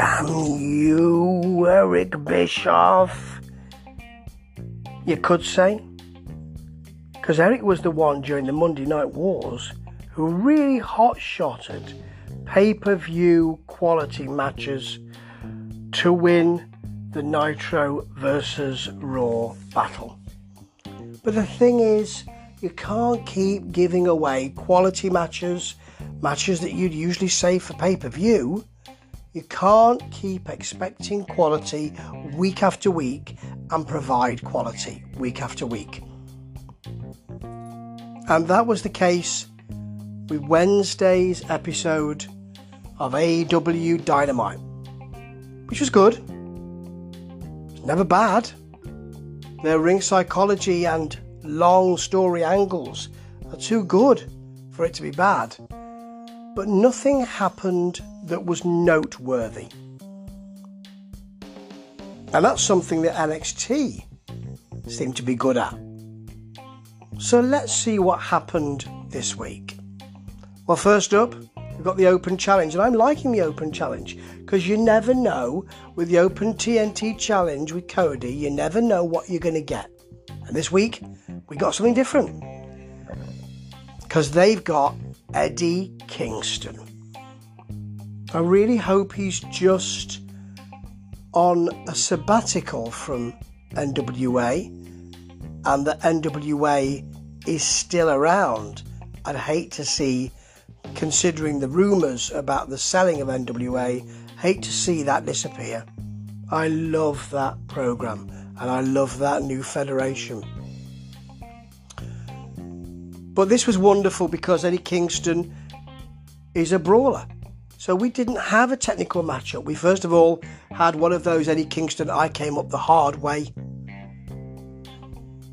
Damn you, Eric Bischoff. You could say. Because Eric was the one during the Monday Night Wars who really hot shotted pay per view quality matches to win the Nitro versus Raw battle. But the thing is, you can't keep giving away quality matches, matches that you'd usually save for pay per view. You can't keep expecting quality week after week and provide quality week after week. And that was the case with Wednesday's episode of AEW Dynamite, which was good. It's never bad. Their ring psychology and long story angles are too good for it to be bad. But nothing happened that was noteworthy. And that's something that NXT seemed to be good at. So let's see what happened this week. Well, first up, we've got the Open Challenge, and I'm liking the Open Challenge because you never know with the Open TNT Challenge with Cody, you never know what you're going to get. And this week, we got something different because they've got Eddie Kingston. I really hope he's just on a sabbatical from NWA and that NWA is still around. I'd hate to see, considering the rumours about the selling of NWA, hate to see that disappear. I love that programme and I love that new federation. But this was wonderful because Eddie Kingston is a brawler. So we didn't have a technical matchup. We first of all had one of those Eddie Kingston I came up the hard way.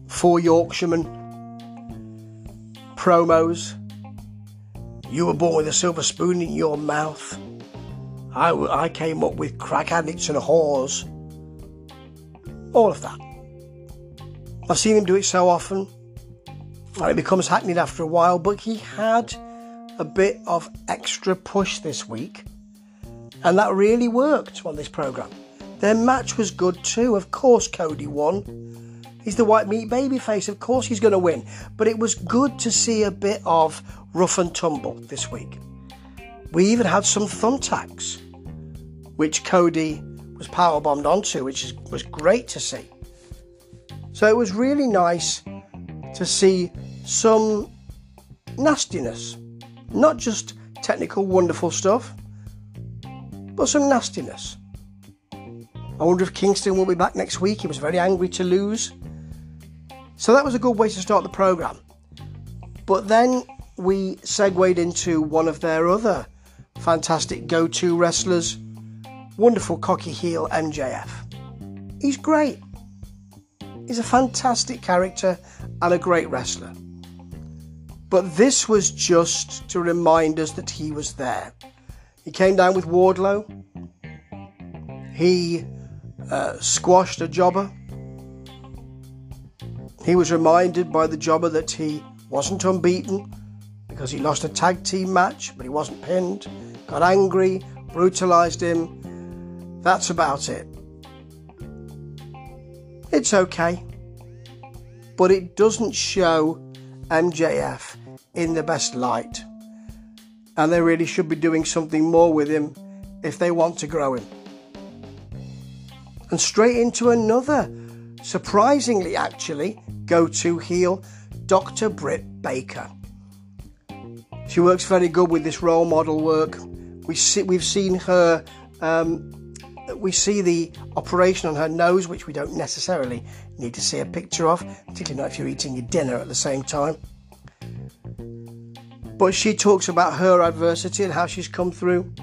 Four Yorkshiremen. Promos. You were born with a silver spoon in your mouth. I, I came up with crack addicts and whores. All of that. I've seen him do it so often. And it becomes hackneyed after a while, but he had a bit of extra push this week, and that really worked on this program. Their match was good too. Of course, Cody won. He's the white meat babyface. Of course, he's going to win. But it was good to see a bit of rough and tumble this week. We even had some thumbtacks, which Cody was power bombed onto, which was great to see. So it was really nice to see some nastiness not just technical, wonderful stuff, but some nastiness. I wonder if Kingston will be back next week. He was very angry to lose. So that was a good way to start the programme. But then we segued into one of their other fantastic go to wrestlers, wonderful cocky heel MJF. He's great. He's a fantastic character and a great wrestler. But this was just to remind us that he was there. He came down with Wardlow. He uh, squashed a jobber. He was reminded by the jobber that he wasn't unbeaten because he lost a tag team match, but he wasn't pinned. Got angry, brutalized him. That's about it. It's okay. But it doesn't show MJF in the best light. And they really should be doing something more with him if they want to grow him. And straight into another, surprisingly actually, go to heel, Dr. Britt Baker. She works very good with this role model work. We see, we've seen her, um, we see the operation on her nose, which we don't necessarily need to see a picture of, particularly not if you're eating your dinner at the same time. But she talks about her adversity and how she's come through.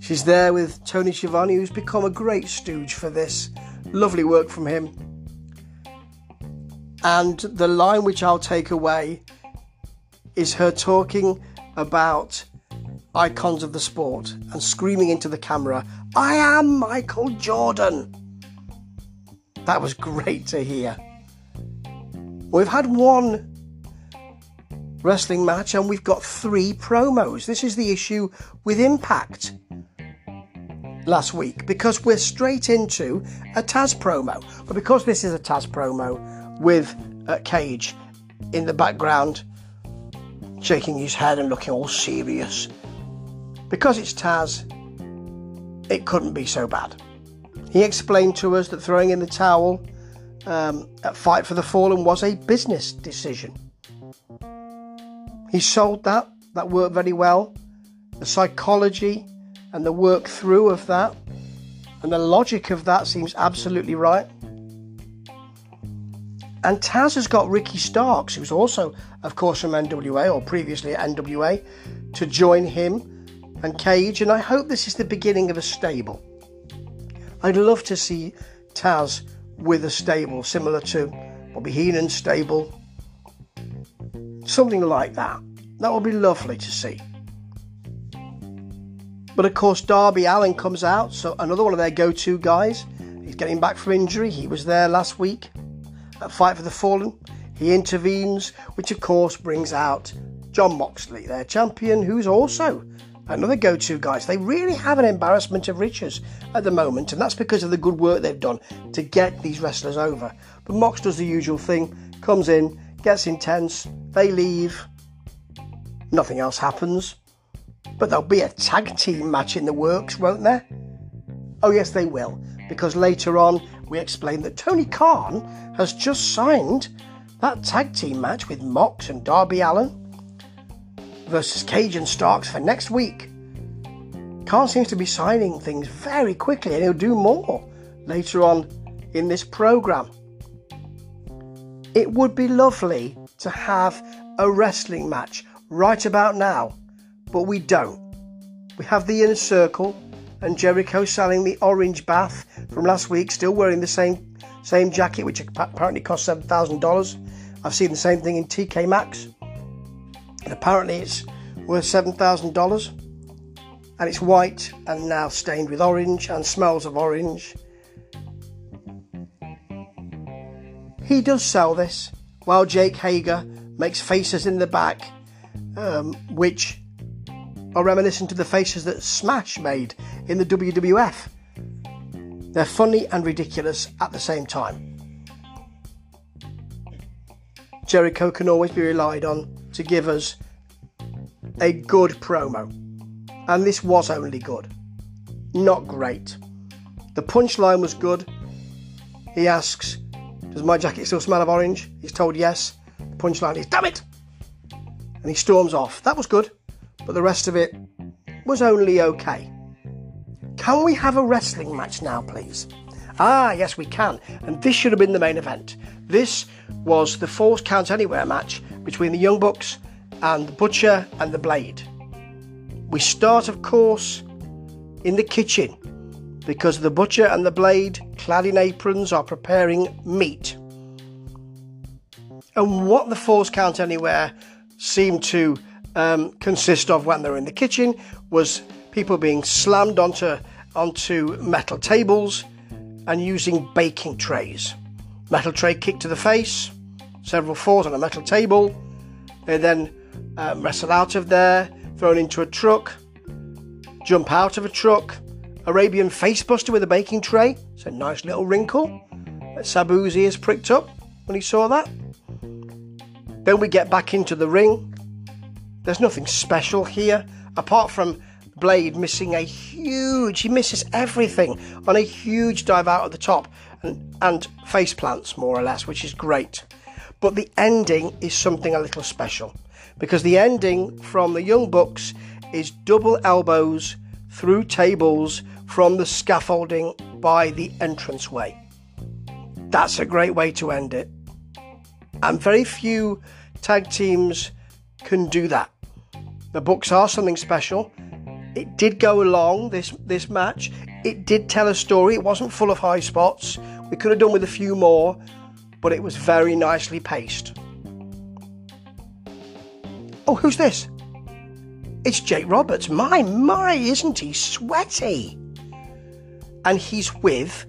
She's there with Tony Schiavone, who's become a great stooge for this. Lovely work from him. And the line which I'll take away is her talking about icons of the sport and screaming into the camera, I am Michael Jordan. That was great to hear. We've had one wrestling match and we've got three promos. This is the issue with Impact. last week because we're straight into a Taz promo. But because this is a Taz promo with uh, Cage in the background, shaking his head and looking all serious, because it's Taz, it couldn't be so bad. He explained to us that throwing in the towel um, at Fight for the Fallen was a business decision. He sold that, that worked very well. The psychology and the work through of that and the logic of that seems absolutely right. And Taz has got Ricky Starks, who's also, of course, from NWA or previously at NWA, to join him and Cage. And I hope this is the beginning of a stable. I'd love to see Taz with a stable similar to Bobby Heenan's stable. Something like that. That would be lovely to see. But of course, Darby Allin comes out, so another one of their go to guys. He's getting back from injury. He was there last week at Fight for the Fallen. He intervenes, which of course brings out Jon Moxley, their champion, who's also another go to guys. They really have an embarrassment of riches at the moment, and that's because of the good work they've done to get these wrestlers over. But Mox does the usual thing comes in, gets intense, they leave, nothing else happens. But there'll be a tag team match in the works, won't there? Oh, yes, they will, because later on we explain that Tony Khan has just signed that tag team match with Mox and Darby Allin versus Cajun Starks for next week. Khan seems to be signing things very quickly and he'll do more later on in this program. It would be lovely to have a wrestling match right about now but we don't. We have the inner circle and Jericho selling the orange bath from last week, still wearing the same same jacket, which apparently cost seven thousand dollars. I've seen the same thing in TK Maxx, and apparently it's worth seven thousand dollars. And it's white and now stained with orange and smells of orange. He does sell this, while Jake Hager makes faces in the back, um, which are reminiscent of the faces that Smash made in the WWF. They're funny and ridiculous at the same time. Jericho can always be relied on to give us a good promo, and this was only good. Not great. The punchline was good. He asks, Does my jacket still smell of orange? He's told yes. The punchline is, Damn it! And he storms off. That was good but the rest of it was only okay. Can we have a wrestling match now, please? Ah, yes, we can. And this should have been the main event. This was the Falls Count Anywhere match between the Young Bucks and the Butcher and the Blade. We start, of course, in the kitchen because the Butcher and the Blade, clad in aprons, are preparing meat. And what the Falls Count Anywhere seemed to um, consist of when they're in the kitchen was people being slammed onto onto metal tables and using baking trays. Metal tray kicked to the face, several falls on a metal table. They then um, wrestle out of there, thrown into a truck, jump out of a truck. Arabian facebuster with a baking tray. It's a nice little wrinkle. Sabu's ears pricked up when he saw that. Then we get back into the ring. There's nothing special here apart from Blade missing a huge, he misses everything on a huge dive out at the top and, and face plants, more or less, which is great. But the ending is something a little special because the ending from the Young Bucks is double elbows through tables from the scaffolding by the entranceway. That's a great way to end it. And very few tag teams can do that. The Bucks are something special. It did go along this this match. It did tell a story. It wasn't full of high spots. We could have done with a few more, but it was very nicely paced. Oh, who's this? It's Jake Roberts. My, my, isn't he sweaty? And he's with.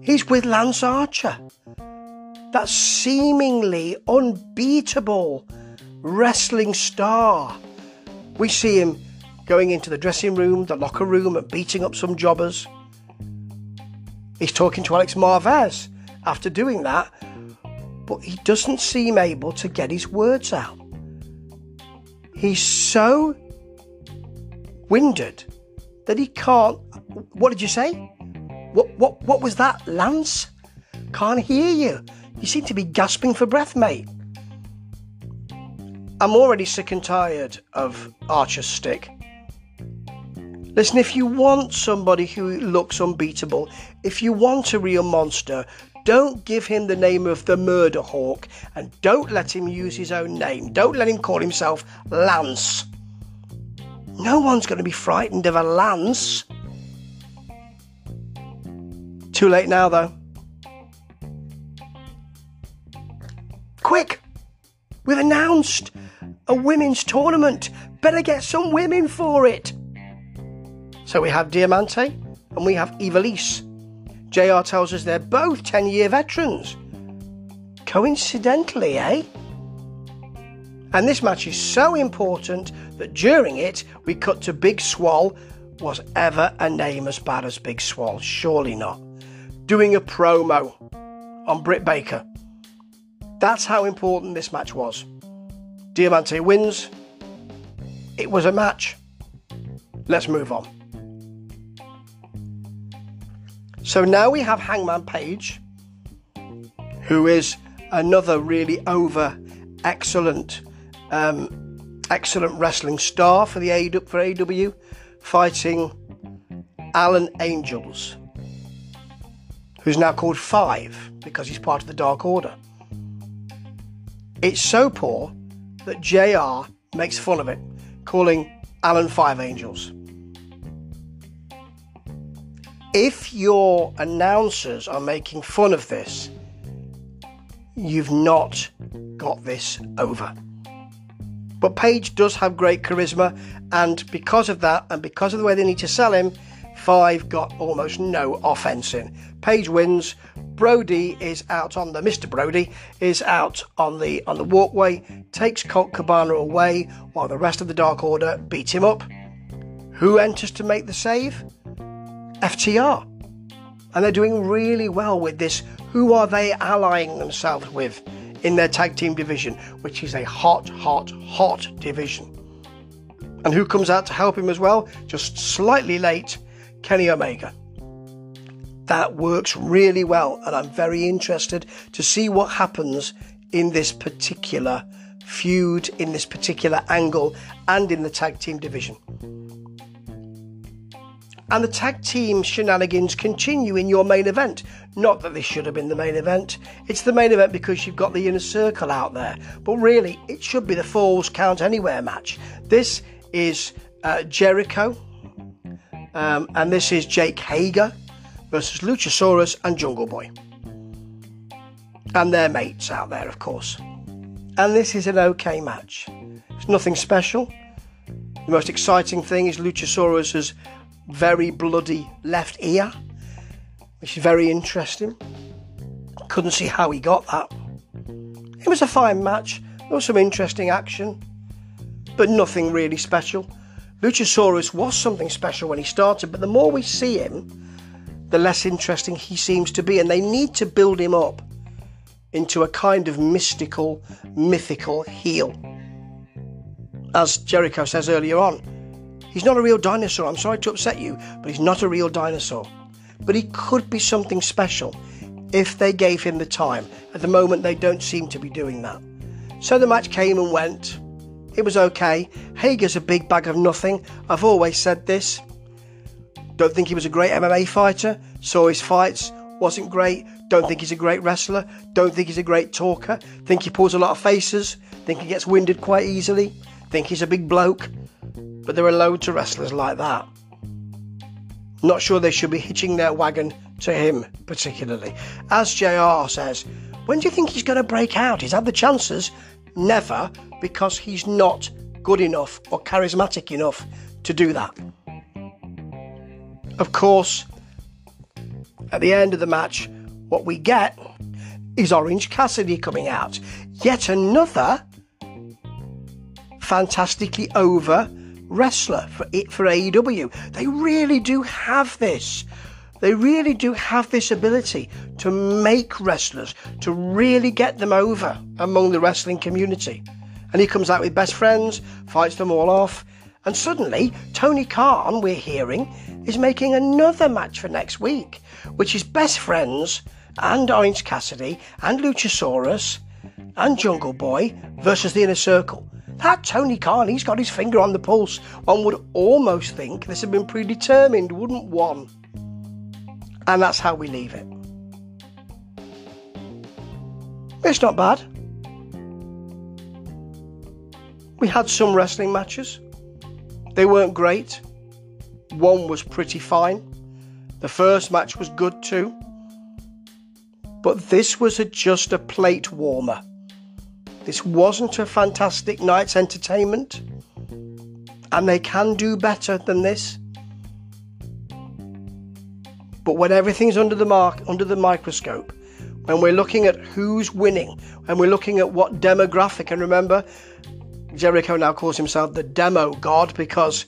He's with Lance Archer. That seemingly unbeatable wrestling star. We see him going into the dressing room, the locker room, and beating up some jobbers. He's talking to Alex Marvez after doing that, but he doesn't seem able to get his words out. He's so winded that he can't. What did you say? What what what was that, Lance? Can't hear you. You seem to be gasping for breath, mate. I'm already sick and tired of Archer's stick. Listen, if you want somebody who looks unbeatable, if you want a real monster, don't give him the name of the Murderhawk and don't let him use his own name. Don't let him call himself Lance. No one's going to be frightened of a lance. Too late now, though. Quick! We've announced a women's tournament. Better get some women for it. So we have Diamante and we have Ivelisse. JR tells us they're both 10 year veterans. Coincidentally, eh? And this match is so important that during it we cut to Big Swole. Was ever a name as bad as Big Swole? Surely not. Doing a promo on Britt Baker. That's how important this match was. Diamante wins. It was a match. Let's move on. So now we have Hangman Page, who is another really over excellent, um, excellent wrestling star for the AW, for AW, fighting Alan Angels, who's now called Five because he's part of the Dark Order. It's so poor that JR makes fun of it, calling Alan Five Angels. If your announcers are making fun of this, you've not got this over. But Page does have great charisma, and because of that, and because of the way they need to sell him, Five got almost no offense in. Page wins. Brodie is out on the Mr. Brodie is out on the on the walkway, takes Colt Cabana away while the rest of the Dark Order beat him up. Who enters to make the save? FTR. And they're doing really well with this. Who are they allying themselves with in their tag team division, which is a hot, hot, hot division? And who comes out to help him as well? Just slightly late Kenny Omega. That works really well, and I'm very interested to see what happens in this particular feud, in this particular angle, and in the tag team division. And the tag team shenanigans continue in your main event. Not that this should have been the main event. It's the main event because you've got the inner circle out there. But really, it should be the Falls Count Anywhere match. This is uh, Jericho um, and this is Jake Hager versus Luchasaurus and Jungle Boy. And their mates out there, of course. And this is an okay match. It's nothing special. The most exciting thing is Luchasaurus's very bloody left ear, which is very interesting. Couldn't see how he got that. It was a fine match. There was some interesting action, but nothing really special. Luchasaurus was something special when he started, but the more we see him, the less interesting he seems to be, and they need to build him up into a kind of mystical, mythical heel. As Jericho says earlier on, he's not a real dinosaur. I'm sorry to upset you, but he's not a real dinosaur. But he could be something special if they gave him the time. At the moment, they don't seem to be doing that. So the match came and went. It was okay. Hager's a big bag of nothing. I've always said this. Don't think he was a great MMA fighter. Saw his fights. Wasn't great. Don't think he's a great wrestler. Don't think he's a great talker. Think he pulls a lot of faces. Think he gets winded quite easily. Think he's a big bloke. But there are loads of wrestlers like that. Not sure they should be hitching their wagon to him, particularly. As JR says, when do you think he's going to break out? He's had the chances. Never, because he's not good enough or charismatic enough to do that. Of course, at the end of the match, what we get is Orange Cassidy coming out. Yet another fantastically over wrestler for for AEW. They really do have this. They really do have this ability to make wrestlers, to really get them over among the wrestling community. And he comes out with best friends, fights them all off, and suddenly Tony Khan, we're hearing, is making another match for next week, which is best friends and Orange Cassidy and Luchasaurus and Jungle Boy versus the Inner Circle. That Tony Khan, he's got his finger on the pulse. One would almost think this had been predetermined, wouldn't one? And that's how we leave it. It's not bad. We had some wrestling matches. They weren't great. One was pretty fine. The first match was good too. But this was a, just a plate warmer. This wasn't a fantastic night's entertainment. And they can do better than this. But when everything's under the mark under the microscope, when we're looking at who's winning, and we're looking at what demographic, and remember, Jericho now calls himself the demo god because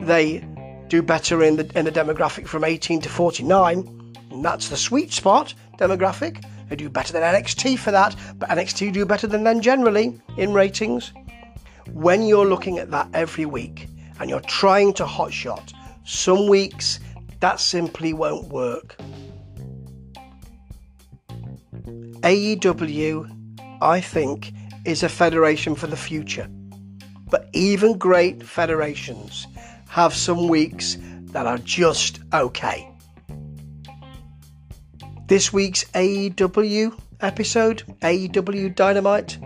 they do better in the in the demographic from 18 to 49. And that's the sweet spot demographic. They do better than NXT for that, but NXT do better than them generally in ratings. When you're looking at that every week and you're trying to hotshot, some weeks that simply won't work. AEW, I think, is a federation for the future. But even great federations have some weeks that are just okay. This week's AEW episode, AEW Dynamite,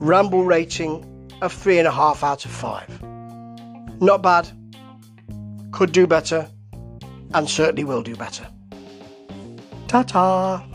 Ramble rating of 3.5 out of 5. Not bad, could do better, and certainly will do better. Ta ta!